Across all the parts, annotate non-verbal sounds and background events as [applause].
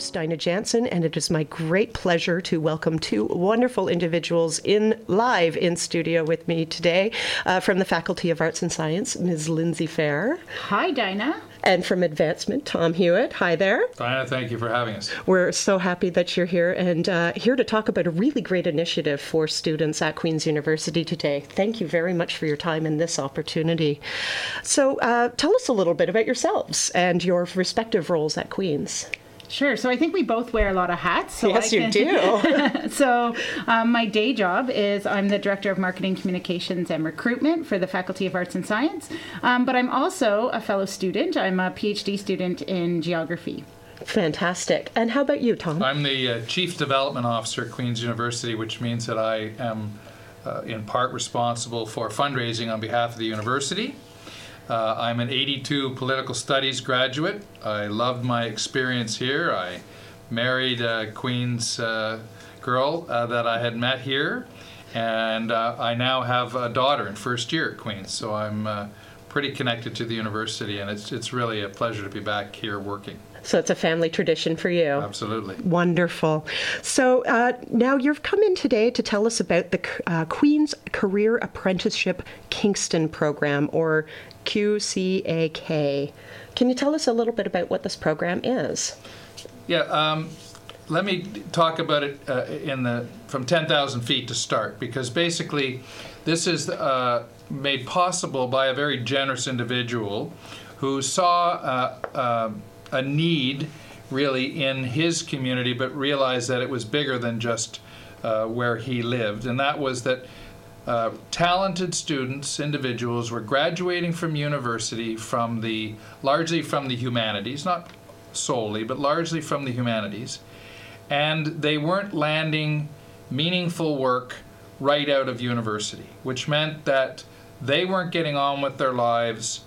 Host, Dinah Jansen, and it is my great pleasure to welcome two wonderful individuals in live in studio with me today uh, from the Faculty of Arts and Science, Ms. Lindsay Fair. Hi, Dinah. And from Advancement, Tom Hewitt. Hi there. Dinah, thank you for having us. We're so happy that you're here and uh, here to talk about a really great initiative for students at Queen's University today. Thank you very much for your time and this opportunity. So, uh, tell us a little bit about yourselves and your respective roles at Queen's. Sure. So I think we both wear a lot of hats. So yes, can, you do. [laughs] [laughs] so um, my day job is I'm the director of marketing, communications, and recruitment for the Faculty of Arts and Science. Um, but I'm also a fellow student. I'm a PhD student in geography. Fantastic. And how about you, Tom? I'm the uh, Chief Development Officer at Queen's University, which means that I am uh, in part responsible for fundraising on behalf of the university. Uh, I'm an 82 political studies graduate. I loved my experience here. I married a Queen's uh, girl uh, that I had met here, and uh, I now have a daughter in first year at Queen's. So I'm uh, pretty connected to the university, and it's, it's really a pleasure to be back here working. So it's a family tradition for you. Absolutely. Wonderful. So uh, now you've come in today to tell us about the uh, Queen's Career Apprenticeship Kingston program, or QCAK. Can you tell us a little bit about what this program is? Yeah, um, let me talk about it uh, in the from 10,000 feet to start, because basically, this is uh, made possible by a very generous individual who saw uh, uh a need really in his community, but realized that it was bigger than just uh, where he lived, and that was that uh, talented students, individuals, were graduating from university from the largely from the humanities, not solely, but largely from the humanities, and they weren't landing meaningful work right out of university, which meant that they weren't getting on with their lives.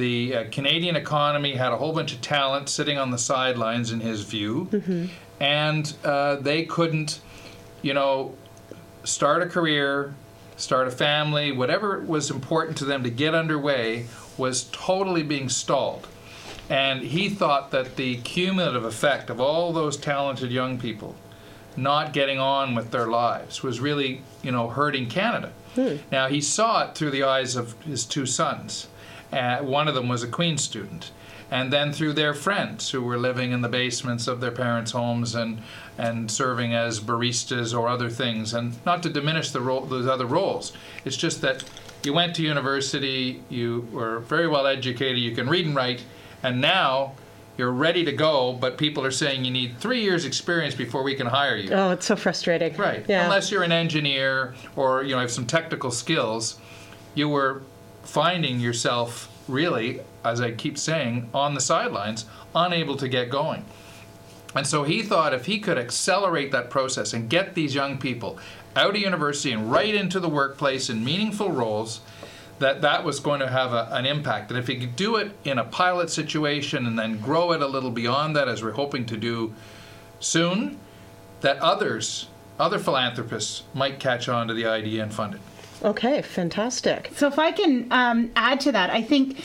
The uh, Canadian economy had a whole bunch of talent sitting on the sidelines, in his view, mm-hmm. and uh, they couldn't, you know, start a career, start a family, whatever was important to them to get underway was totally being stalled. And he thought that the cumulative effect of all those talented young people not getting on with their lives was really, you know, hurting Canada. Hmm. Now, he saw it through the eyes of his two sons. Uh, one of them was a Queen student and then through their friends who were living in the basements of their parents' homes and and serving as baristas or other things. And not to diminish the role, those other roles, it's just that you went to university, you were very well educated, you can read and write, and now you're ready to go, but people are saying you need three years experience before we can hire you. Oh, it's so frustrating. Right. Yeah. Unless you're an engineer or you know have some technical skills, you were finding yourself really, as I keep saying, on the sidelines, unable to get going. And so he thought if he could accelerate that process and get these young people out of university and right into the workplace in meaningful roles, that that was going to have a, an impact. That if he could do it in a pilot situation and then grow it a little beyond that, as we're hoping to do soon, that others, other philanthropists, might catch on to the idea and fund it. Okay, fantastic. So if I can um, add to that, I think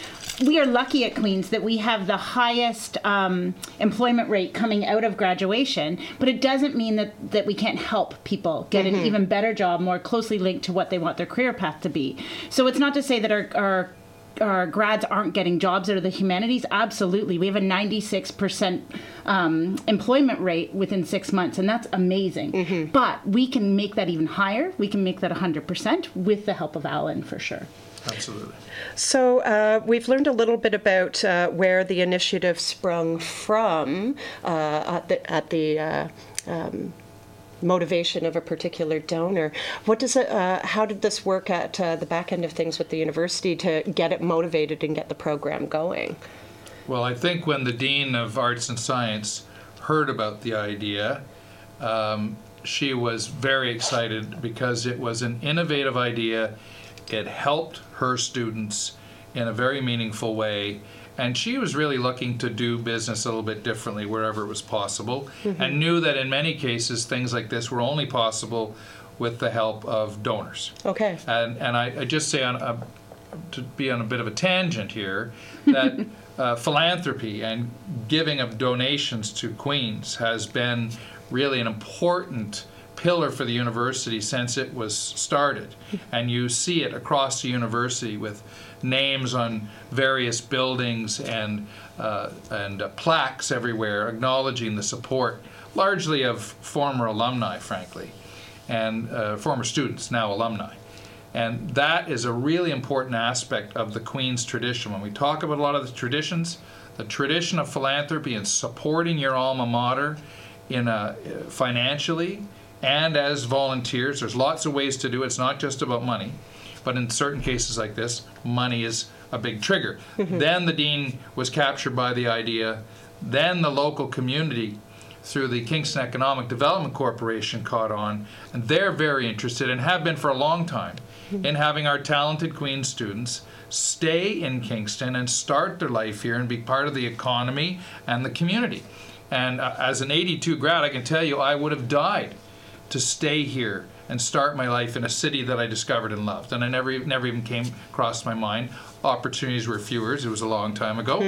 we are lucky at Queens that we have the highest um, employment rate coming out of graduation, but it doesn't mean that, that we can't help people get mm-hmm. an even better job more closely linked to what they want their career path to be. So it's not to say that our, our our grads aren't getting jobs out of the humanities? Absolutely. We have a 96% um, employment rate within six months, and that's amazing. Mm-hmm. But we can make that even higher. We can make that 100% with the help of Alan for sure. Absolutely. So uh, we've learned a little bit about uh, where the initiative sprung from uh, at the, at the uh, um, motivation of a particular donor. What does it? Uh, how did this work at uh, the back end of things with the university to get it motivated and get the program going? Well, I think when the dean of arts and science heard about the idea, um, she was very excited because it was an innovative idea. It helped her students in a very meaningful way. And she was really looking to do business a little bit differently wherever it was possible, and knew that in many cases things like this were only possible with the help of donors. Okay. And, and I, I just say on a, to be on a bit of a tangent here [laughs] that uh, philanthropy and giving of donations to Queens has been really an important pillar for the university since it was started. And you see it across the university with names on various buildings and, uh, and uh, plaques everywhere acknowledging the support, largely of former alumni, frankly, and uh, former students, now alumni. And that is a really important aspect of the Queen's tradition. When we talk about a lot of the traditions, the tradition of philanthropy and supporting your alma mater in a, financially and as volunteers, there's lots of ways to do it. It's not just about money. But in certain cases like this, money is a big trigger. then the dean was captured by the idea. Then the local community through the Kingston Economic Development Corporation caught on, and they're very interested and have been for a long time in having our talented Queen students stay in Kingston and start their life here and be part of the economy and the community. And uh, as an 82 grad, I can tell you I would have died to stay here and start my life in a city that I discovered and loved. And I never, never even came across my mind. Opportunities were fewer. It was a long time ago.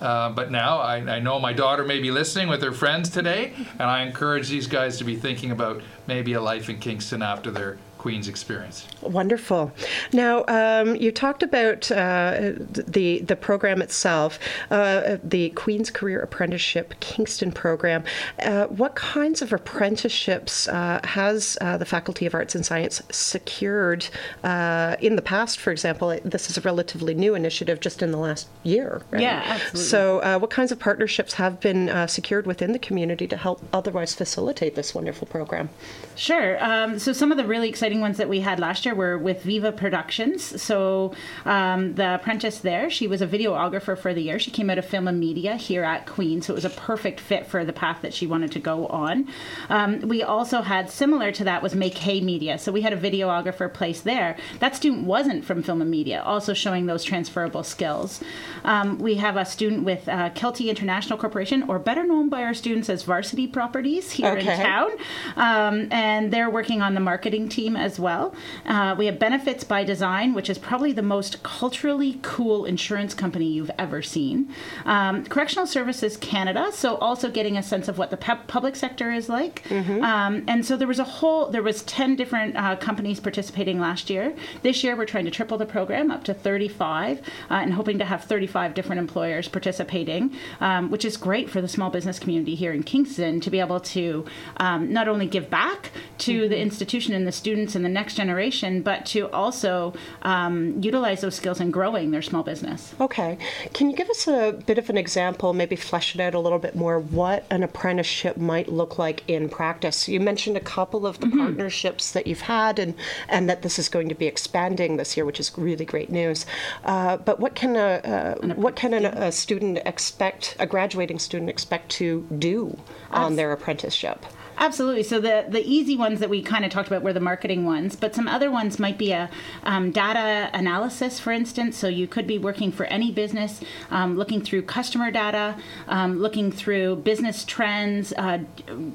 Uh, but now I, I know my daughter may be listening with her friends today, and I encourage these guys to be thinking about maybe a life in Kingston after their Queen's experience. Wonderful. Now, um, you talked about uh, the the program itself, uh, the Queen's Career Apprenticeship Kingston program. Uh, what kinds of apprenticeships uh, has uh, the Faculty of Arts and Science secured uh, in the past? For example, this is a relatively new initiative, just in the last year. Right? Yeah, absolutely. So, what kinds of partnerships have been secured within the community to help otherwise facilitate this wonderful program? Sure. Um, so some of the really exciting ones that we had last year were with Viva Productions. So um, the apprentice there, she was a videographer for the year. She came out of film and media here at Queen, so it was a perfect fit for the path that she wanted to go on. Um, we also had similar to that was Make Hay Media. So we had a videographer placed there. That student wasn't from film and media, also showing those transferable skills. Um, we have a student with uh, Kelty International Corporation, or better known by our students as Varsity Properties here in town. Um, and they're working on the marketing team as well. Uh, we have Benefits by Design, which is probably the most culturally cool insurance company you've ever seen. Um, Correctional Services Canada, so also getting a sense of what the pub- public sector is like. Um, and so there was a whole, there was 10 different uh, companies participating last year. This year we're trying to triple the program up to 35 uh, and hoping to have 35 different employers participating, um, which is great for the small business community here in Kingston to be able to um, not only give back to the institution and the students and the next generation, but to also um, utilize those skills in growing their small business. Okay. Can you give us a bit of an example, maybe flesh it out a little bit more, what an apprenticeship might look like in practice? You mentioned a couple of the partnerships that you've had and, and that this is going to be expanding this year, which is really great news. Uh, but what can a, uh, what can an, a student expect, a graduating student expect to do on their apprenticeship? Absolutely. So the the easy ones that we kind of talked about were the marketing ones, but some other ones might be a um, data analysis, for instance. So you could be working for any business, um, looking through customer data, um, looking through business trends, uh,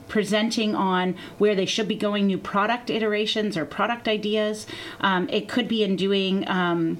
presenting on where they should be going, new product iterations or product ideas. Um, it could be in doing. Um,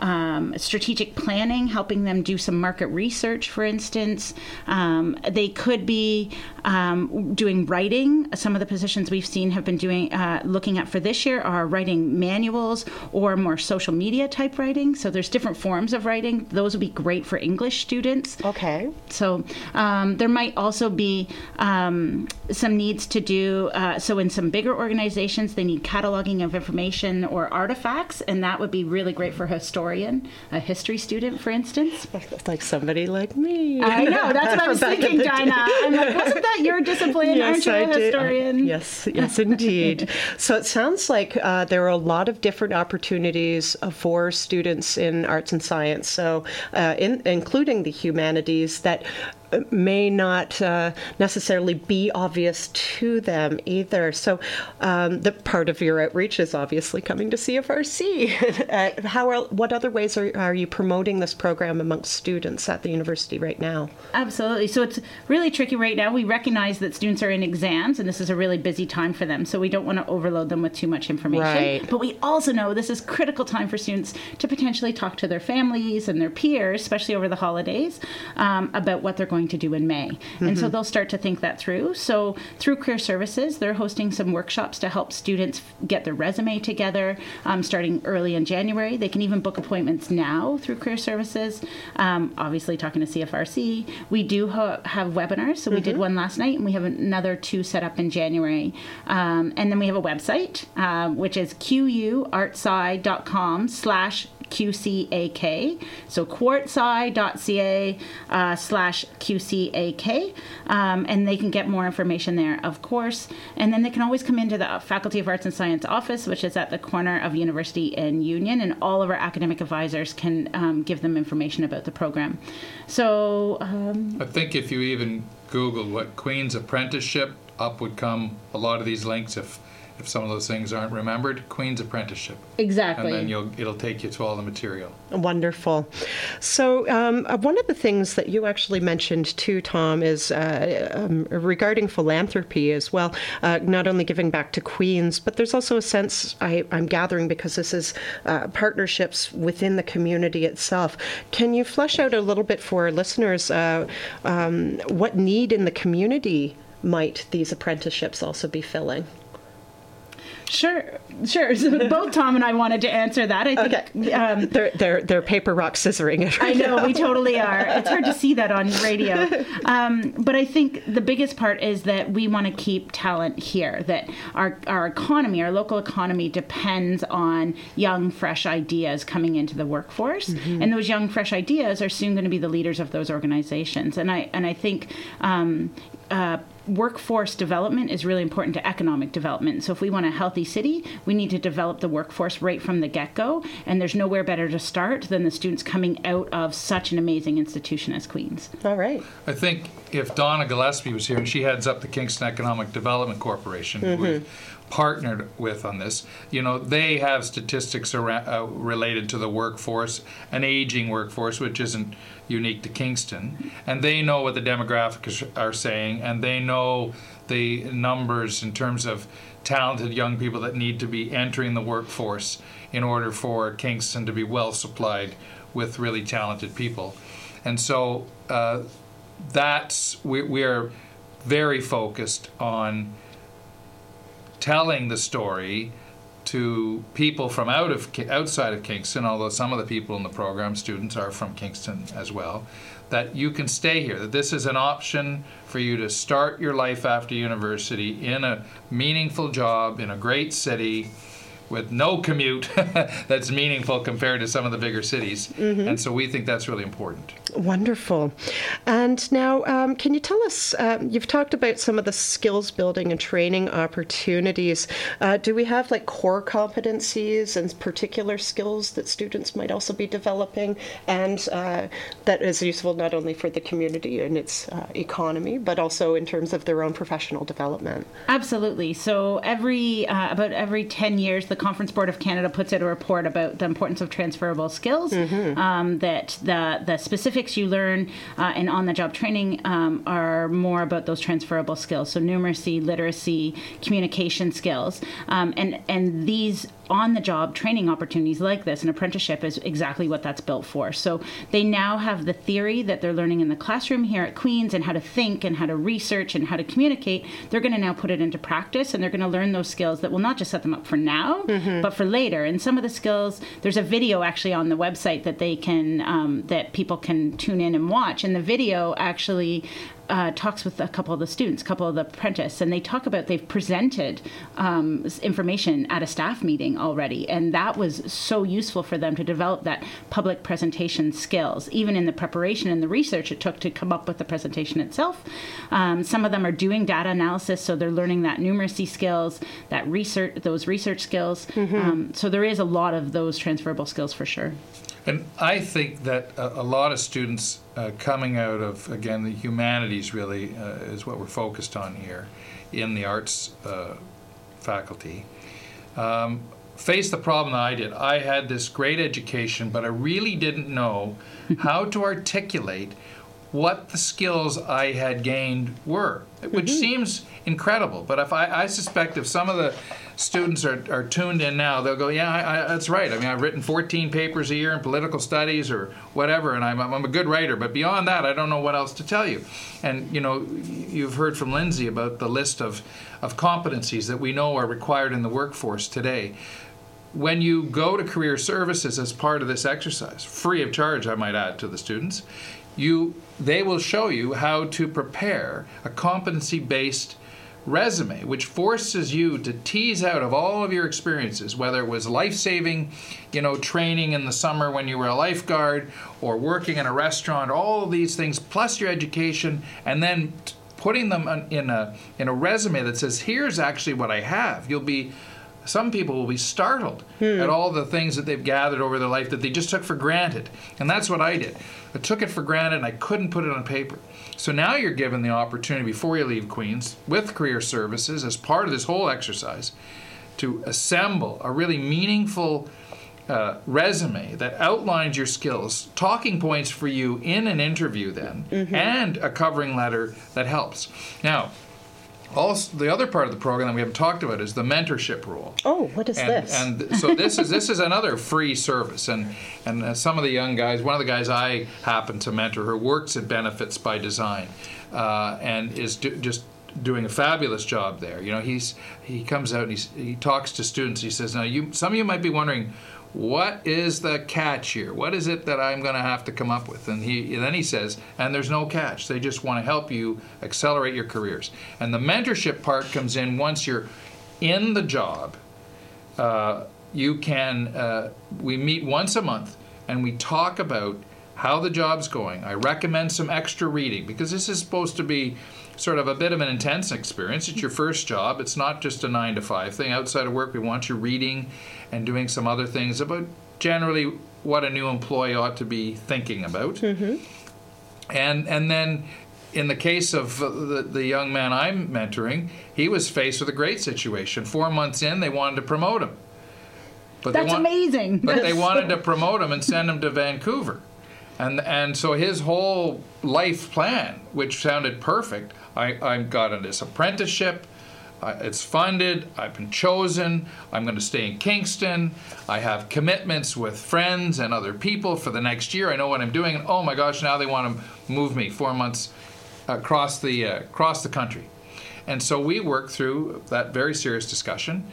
um, strategic planning, helping them do some market research, for instance. Um, they could be um, doing writing. Some of the positions we've seen have been doing, uh, looking at for this year are writing manuals or more social media type writing. So there's different forms of writing. Those would be great for English students. Okay. So um, there might also be um, some needs to do. Uh, so in some bigger organizations, they need cataloging of information or artifacts, and that would be really great for a historian, a history student, for instance. Like somebody like me. I know that's what I was [laughs] thinking, Dinah. I'm like, wasn't that your discipline? Aren't you a I did. historian? [laughs] Yes, yes, indeed. so it sounds like uh, there are a lot of different opportunities uh, for students in arts and science, so uh, in, including the humanities that may not uh, necessarily be obvious to them either. So, um, the part of your outreach is obviously coming to CFRC. [laughs] uh, how are, what other ways are, are you promoting this program amongst students at the university right now? Absolutely. So it's really tricky right now. We recognize that students are in exams, and this is a really busy time for them. So we don't want to overload them with too much information. Right. But we also know this is critical time for students to potentially talk to their families and their peers, especially over the holidays, um, about what they're going to do in May. Mm-hmm. And so they'll start to think that through. So through Career Services, they're hosting some workshops to help students get their resume together um, starting early in January. They can even book appointments now through Career Services. Um, obviously, talking to CFRC. We do ha- have webinars. So we mm-hmm. did one last night, and we have another two set up in January. Um, and then we have a website, uh, which is quartsci.com slash QCAK. So quartsci.ca uh, slash QCAK. Um, and they can get more information there, of course. And then they can always come into the Faculty of Arts and Science office, which is at the corner of University and Union. And all of our academic advisors can um, give them information about the program. So um, I think if you even Google what Queen's Apprenticeship, up would come a lot of these links if if some of those things aren't remembered, Queen's Apprenticeship. Exactly. And then you'll it'll take you to all the material. Wonderful. So um, uh, one of the things that you actually mentioned too, Tom, is uh, um, regarding philanthropy as well. Uh, not only giving back to Queens, but there's also a sense I, am gathering because this is uh, partnerships within the community itself. Can you flesh out a little bit for our listeners uh, um, what need in the community might these apprenticeships also be filling? Sure, sure. So [laughs] both Tom and I wanted to answer that. I think okay. um, they're they're they're paper rock scissoring it. Right I know now. we totally are. [laughs] It's hard to see that on radio, [laughs] um, but I think the biggest part is that we want to keep talent here. That our our economy, our local economy, depends on young, fresh ideas coming into the workforce, mm-hmm. and those young, fresh ideas are soon going to be the leaders of those organizations. And I and I think. Um, uh, workforce development is really important to economic development. So if we want a healthy city, we need to develop the workforce right from the get-go, and there's nowhere better to start than the students coming out of such an amazing institution as Queens. All right. I think if Donna Gillespie was here, and she heads up the Kingston Economic Development Corporation, mm-hmm partnered with on this. You know, they have statistics around, uh, related to the workforce, an aging workforce, which isn't unique to Kingston, and they know what the demographics are saying, and they know the numbers in terms of talented young people that need to be entering the workforce in order for Kingston to be well supplied with really talented people. And so uh, that's, we, we are very focused on telling the story to people from out of outside of Kingston, although some of the people in the program, students, are from Kingston as well, that you can stay here. That this is an option for you to start your life after university in a meaningful job in a great city with no commute [laughs] that's meaningful compared to some of the bigger cities. Mm-hmm. And so we think that's really important. Wonderful. And now, um, can you tell us? Um, you've talked about some of the skills building and training opportunities. Uh, do we have like core competencies and particular skills that students might also be developing, and uh, that is useful not only for the community and its uh, economy, but also in terms of their own professional development? Absolutely. So every uh, about every ten years, the Conference Board of Canada puts out a report about the importance of transferable skills. Mm-hmm. Um, that the the specifics you learn uh, in on the job training um, are more about those transferable skills. So numeracy, literacy, communication skills, um, and and these on the job training opportunities like this, an apprenticeship is exactly what that's built for. So they now have the theory that they're learning in the classroom here at Queen's and how to think and how to research and how to communicate. They're going to now put it into practice and they're going to learn those skills that will not just set them up for now, mm-hmm. but for later. And some of the skills, there's a video actually on the website that they can, um, that people can tune in and watch. And the video actually uh, talks with a couple of the students, a couple of the apprentices, and they talk about they've presented um, information at a staff meeting already, and that was so useful for them to develop that public presentation skills, even in the preparation and the research it took to come up with the presentation itself. Um, some of them are doing data analysis, so they're learning that numeracy skills, that research, those research skills. Mm-hmm. Um, so there is a lot of those transferable skills for sure. And I think that a, a lot of students uh, coming out of, again, the humanities really uh, is what we're focused on here in the arts uh, faculty, um, face the problem that I did. I had this great education, but I really didn't know how to articulate what the skills I had gained were, which mm-hmm. seems incredible. But if I, I suspect if some of the students are, are tuned in now, they'll go, yeah, I, I, that's right. I mean, I've written 14 papers a year in political studies or whatever, and I'm, I'm a good writer. But beyond that, I don't know what else to tell you. And, you know, you've heard from Lindsay about the list of, of competencies that we know are required in the workforce today when you go to career services as part of this exercise, free of charge, I might add to the students, you they will show you how to prepare a competency based resume, which forces you to tease out of all of your experiences, whether it was life saving, you know, training in the summer when you were a lifeguard or working in a restaurant, all of these things, plus your education, and then putting them in a in a resume that says, "Here's actually what I have." You'll be some people will be startled hmm. at all the things that they've gathered over their life that they just took for granted. And that's what I did. I took it for granted and I couldn't put it on paper. So now you're given the opportunity before you leave Queen's with Career Services as part of this whole exercise to assemble a really meaningful uh, resume that outlines your skills, talking points for you in an interview, then, mm-hmm. and a covering letter that helps. Now, also, the other part of the program that we haven't talked about is the mentorship rule. Oh, what is and, this? And so this is this is another free service, and and uh, some of the young guys, one of the guys I happen to mentor, who works at Benefits by Design, uh, and is do, just doing a fabulous job there. You know, he's he comes out and he talks to students. He says, "Now, you some of you might be wondering." What is the catch here? What is it that I'm going to have to come up with? And he then he says, and there's no catch. They just want to help you accelerate your careers. And the mentorship part comes in once you're in the job. Uh, you can uh, we meet once a month and we talk about how the job's going. I recommend some extra reading because this is supposed to be sort of a bit of an intense experience. It's your first job. It's not just a nine to five thing. Outside of work, we want you reading and doing some other things about generally what a new employee ought to be thinking about. Mm-hmm. And and then in the case of the, the young man I'm mentoring, he was faced with a great situation. Four months in, they wanted to promote him. But That's want, amazing. But they wanted to promote him and send him to Vancouver. And, and so his whole life plan, which sounded perfect, I, I got this apprenticeship. It's funded. I've been chosen. I'm going to stay in Kingston. I have commitments with friends and other people for the next year. I know what I'm doing. And oh my gosh, now they want to move me four months across the uh, across the country. And so we worked through that very serious discussion.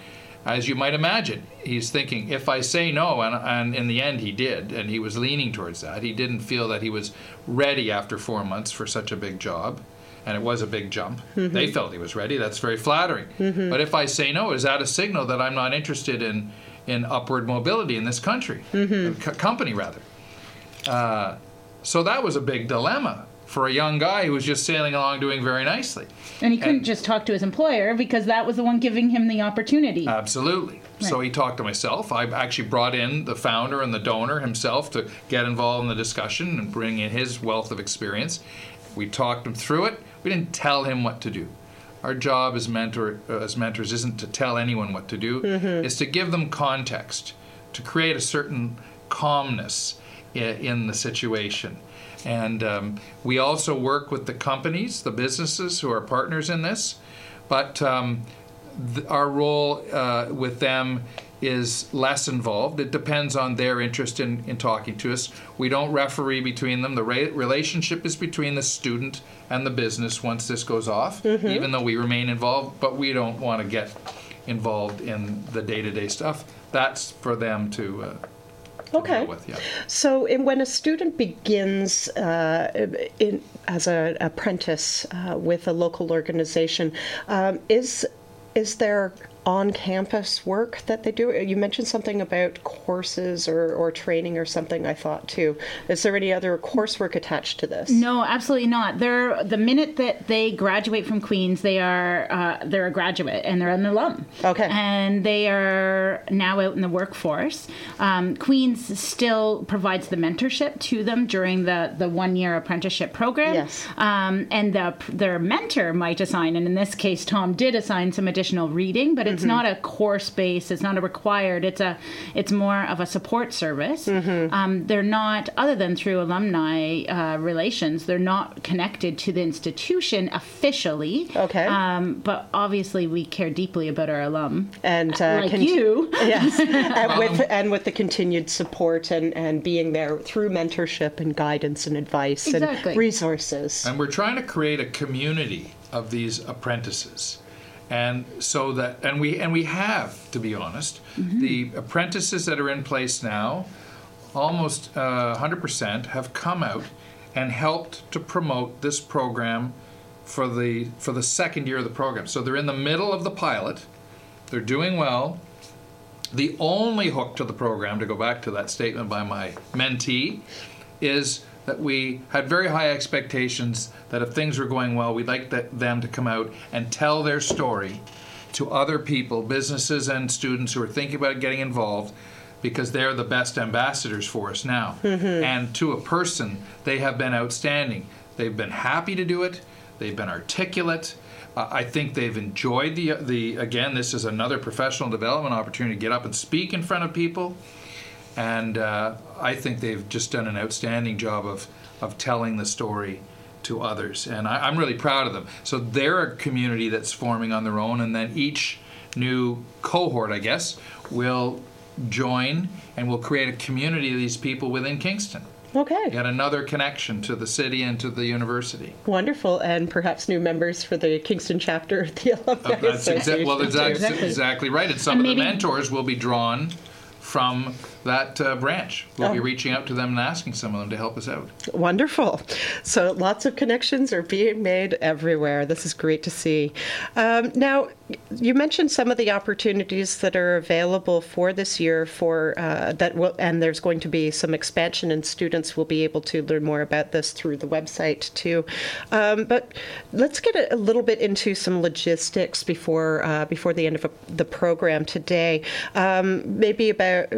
As you might imagine, he's thinking, if I say no, and, and in the end he did, and he was leaning towards that. He didn't feel that he was ready after four months for such a big job and it was a big jump. Mm-hmm. They felt he was ready. That's very flattering. Mm-hmm. But if I say no, is that a signal that I'm not interested in in upward mobility in this country, mm-hmm. c- company rather? Uh, so that was a big dilemma for a young guy who was just sailing along doing very nicely. And he couldn't and, just talk to his employer because that was the one giving him the opportunity. Absolutely. Right. So he talked to myself. I actually brought in the founder and the donor himself to get involved in the discussion and bring in his wealth of experience. We talked him through it. We didn't tell him what to do. Our job as mentor uh, as mentors isn't to tell anyone what to do. Mm-hmm. It's to give them context, to create a certain calmness in, in the situation. And um, we also work with the companies, the businesses who are partners in this. But um, th- our role uh, with them is less involved. It depends on their interest in, in talking to us. We don't referee between them. The re- relationship is between the student and the business once this goes off, mm-hmm. even though we remain involved, but we don't want to get involved in the day to day stuff. That's for them to. Uh, okay. With, yeah. So, when a student begins uh, in, as an apprentice uh, with a local organization, um, is is there on campus work that they do? You mentioned something about courses or, or training or something, I thought too. Is there any other coursework attached to this? No, absolutely not. They're the minute that they graduate from Queens, they are uh, they're a graduate and they're an alum. Okay. And they are now out in the workforce. Um, Queens still provides the mentorship to them during the the one year apprenticeship program. Yes. Um, and the their mentor might assign, and in this case, Tom did assign some additional reading, but it's Mm-hmm. not a course based. It's not a required. It's a it's more of a support service. Mm-hmm. Um, they're not other than through alumni uh, relations. They're not connected to the institution officially. Okay. Um, but obviously, we care deeply about our alum. and uh, like conti- you. [laughs] yes, [laughs] and with and with the continued support and and being there through mentorship and guidance and advice Exactly. and resources. And we're trying to create a community of these apprentices. And so that and we and we have, to be honest, the apprentices that are in place now, almost uh, 100% have come out and helped to promote this program for the for the second year of the program. So they're in the middle of the pilot. They're doing well. The only hook to the program, to go back to that statement by my mentee, is that we had very high expectations that if things were going well, we'd like that, them to come out and tell their story to other people, businesses and students who are thinking about getting involved, because they're the best ambassadors for us now. And to a person, they have been outstanding. They've been happy to do it. They've been articulate. Uh, I think they've enjoyed the the again. This is another professional development opportunity to get up and speak in front of people and uh, I think they've just done an outstanding job of of telling the story to others, and I, I'm really proud of them. So they're a community that's forming on their own, and then each new cohort, I guess, will join and will create a community of these people within Kingston. Okay, Yet another connection to the city and to the university. wonderful, and perhaps new members for the Kingston chapter of the [laughs] Alumni Uh, That's exa- well, that's Exactly. exactly right. And some And of the maybe- mentors will be drawn from that uh, branch. We'll be Oh. reaching out to them and asking some of them to help us out. Wonderful. So lots of connections are being made everywhere. This is great to see. Um, now, you mentioned some of the opportunities that are available for this year for uh, that will, and there's going to be some expansion, and students will be able to learn more about this through the website too. Um, but let's get a, a little bit into some logistics before uh, before the end of a, the program today. Um, maybe about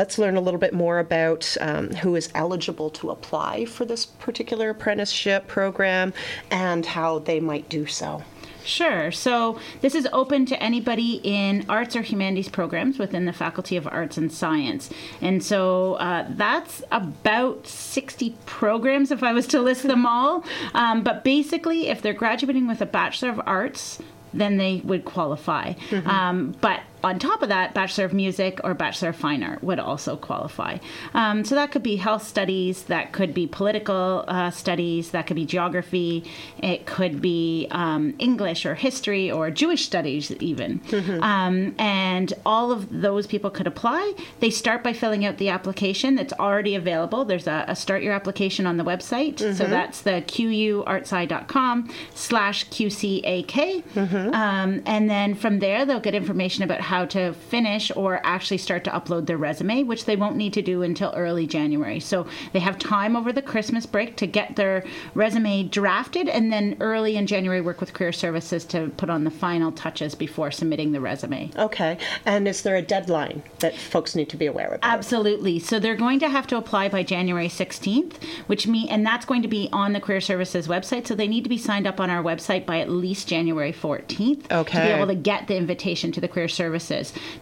let's learn a little bit more about um, who is eligible to apply for this particular apprenticeship program and how they might do so. Sure. So this is open to anybody in arts or humanities programs within the Faculty of Arts and Science. And so uh, that's about 60 programs if I was to list them all. Um, but basically, if they're graduating with a Bachelor of Arts, then they would qualify. Um, but on top of that, Bachelor of Music or Bachelor of Fine Art would also qualify. Um, so that could be health studies, that could be political uh, studies, that could be geography, it could be um, English or history or Jewish studies, even. Um, and all of those people could apply. They start by filling out the application that's already available. There's a, a start your application on the website. So that's the quartsci.com slash QCAK. Um, and then from there, they'll get information about how to finish or actually start to upload their resume, which they won't need to do until early January. So they have time over the Christmas break to get their resume drafted, and then early in January, work with Career Services to put on the final touches before submitting the resume. Okay. And is there a deadline that folks need to be aware of? Absolutely. So they're going to have to apply by January 16th, which mean and that's going to be on the Career Services website. So they need to be signed up on our website by at least January 14th okay. to be able to get the invitation to the Career Services.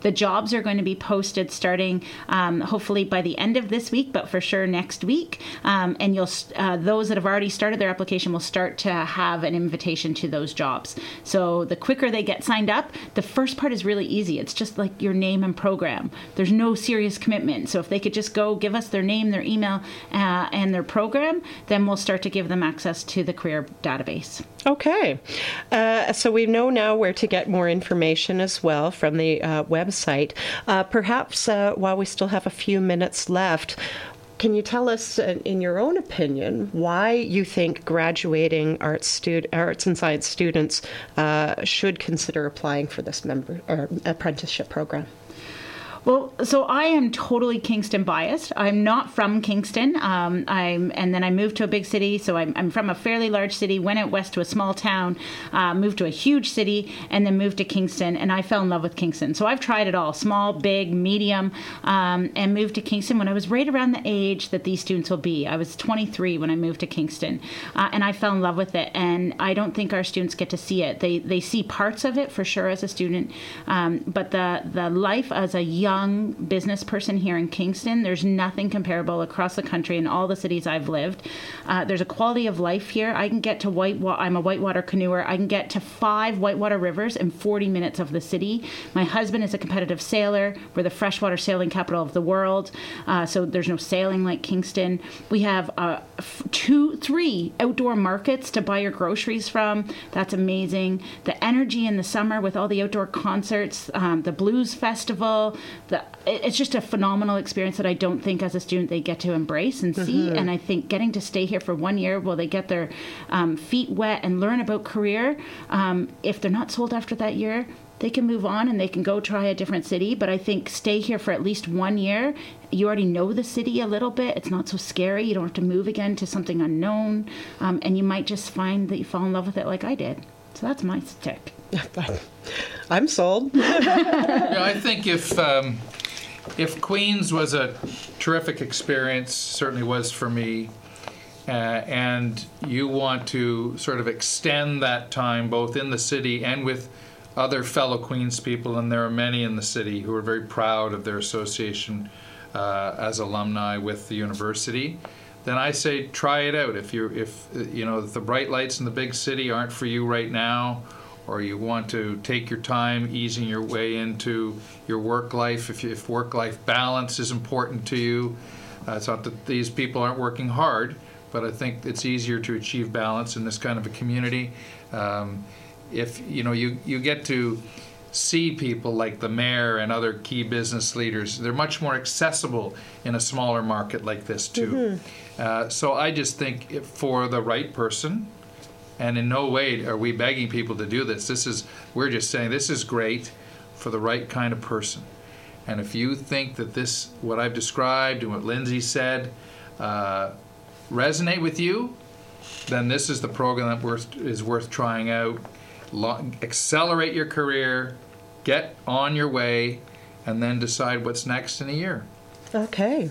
The jobs are going to be posted starting um, hopefully by the end of this week, but for sure next week. Um, and you'll uh, those that have already started their application will start to have an invitation to those jobs. So the quicker they get signed up, the first part is really easy. It's just like your name and program. There's no serious commitment. So if they could just go give us their name, their email, uh, and their program, then we'll start to give them access to the career database. Okay. Uh, so we know now where to get more information as well from the uh, website. Uh, perhaps uh, while we still have a few minutes left, can you tell us, uh, in your own opinion, why you think graduating arts, stud- arts and science students uh, should consider applying for this member or apprenticeship program? Well, so I am totally Kingston biased. I'm not from Kingston. Um, I'm, and then I moved to a big city. So I'm, I'm, from a fairly large city. Went out west to a small town, uh, moved to a huge city, and then moved to Kingston. And I fell in love with Kingston. So I've tried it all: small, big, medium, um, and moved to Kingston when I was right around the age that these students will be. I was 23 when I moved to Kingston, uh, and I fell in love with it. And I don't think our students get to see it. They they see parts of it for sure as a student, um, but the the life as a young young business person here in Kingston, there's nothing comparable across the country in all the cities I've lived. Uh, there's a quality of life here. I can get to Whitewater. I'm a whitewater canoeer. I can get to five whitewater rivers in 40 minutes of the city. My husband is a competitive sailor. We're the freshwater sailing capital of the world. Uh, so there's no sailing like Kingston. We have uh, two, three outdoor markets to buy your groceries from. That's amazing. The energy in the summer with all the outdoor concerts, um, the blues festival, the, it's just a phenomenal experience that I don't think as a student they get to embrace and see. Mm-hmm. And I think getting to stay here for one year while they get their um, feet wet and learn about career, um, if they're not sold after that year, they can move on and they can go try a different city. But I think stay here for at least one year. You already know the city a little bit. It's not so scary. You don't have to move again to something unknown. Um, and you might just find that you fall in love with it like I did. So that's my stick. [laughs] I'm sold. [laughs] I think if um, if Queens was a terrific experience, certainly was for me, uh, and you want to sort of extend that time both in the city and with other fellow Queens people, and there are many in the city who are very proud of their association uh, as alumni with the university. Then I say try it out. If you if you know the bright lights in the big city aren't for you right now, or you want to take your time easing your way into your work life, if, if work life balance is important to you, uh, it's not that these people aren't working hard, but I think it's easier to achieve balance in this kind of a community. Um, if you know you, you get to see people like the mayor and other key business leaders, they're much more accessible in a smaller market like this too. Mm-hmm. Uh, so I just think for the right person, and in no way are we begging people to do this. This is we're just saying this is great for the right kind of person. And if you think that this, what I've described and what Lindsay said, uh, resonate with you, then this is the program that worth, is worth trying out. Accelerate your career, get on your way, and then decide what's next in a year. Okay.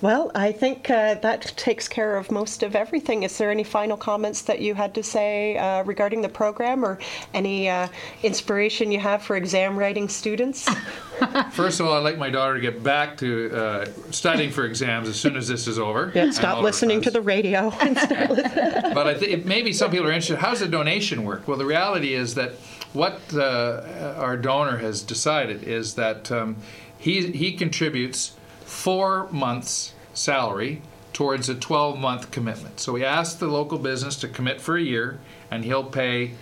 Well, I think uh, that takes care of most of everything. Is there any final comments that you had to say uh, regarding the program or any uh, inspiration you have for exam writing students? [laughs] First of all, I'd like my daughter to get back to uh, studying for exams as soon as this is over. Yeah, stop listening to the radio [laughs] and start listening. [laughs] But I think maybe some people are interested. How does the donation work? Well, the reality is that what uh, our donor has decided is that um, he, he contributes four months' salary towards a 12 month commitment. So we ask the local business to commit for a year, and he'll pay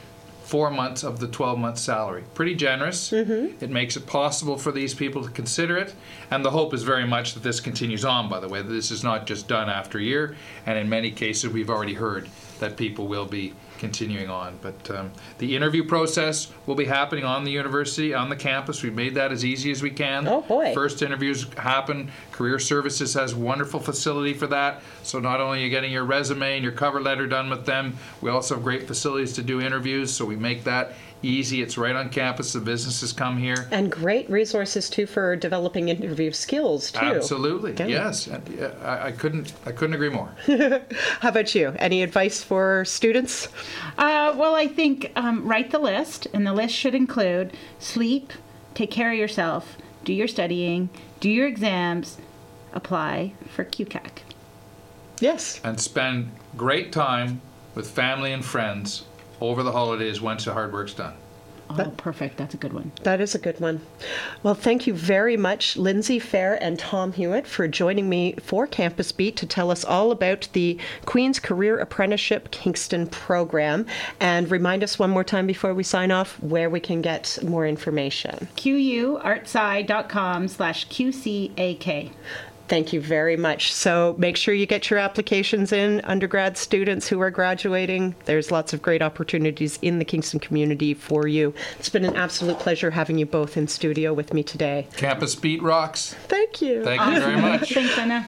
four months of the 12 month salary. Pretty generous. Mm-hmm. It makes it possible for these people to consider it. And the hope is very much that this continues on, by the way. that This is not just done after a year. And in many cases, we've already heard that people will be continuing on. But um, the interview process will be happening on the university, on the campus. We've made that as easy as we can. Oh, boy. First interviews happen. Career Services has wonderful facility for that. So not only are you getting your resume and your cover letter done with them, we also have great facilities to do interviews. So we make that easy. It's right on campus. The businesses come here. And great resources too for developing interview skills too. Absolutely, okay. yes. I, I, couldn't I couldn't agree more. [laughs] How about you? Any advice for students? Uh, well, I think um, write the list, and the list should include sleep, take care of yourself, do your studying, do your exams, apply for QCAC. Yes. And spend great time with family and friends over the holidays once the hard work's done. Oh, that, perfect. That's a good one. That is a good one. Well, thank you very much, Lindsay Fair and Tom Hewitt, for joining me for Campus Beat to tell us all about the Queen's Career Apprenticeship Kingston program. And remind us one more time before we sign off where we can get more information. QUartsci.com slash QCAK. Thank you very much. So make sure you get your applications in, undergrad students who are graduating. There's lots of great opportunities in the Kingston community for you. It's been an absolute pleasure having you both in studio with me today. Campus Beat rocks. Thank you. Thank you very much. [laughs] Thanks, Anna.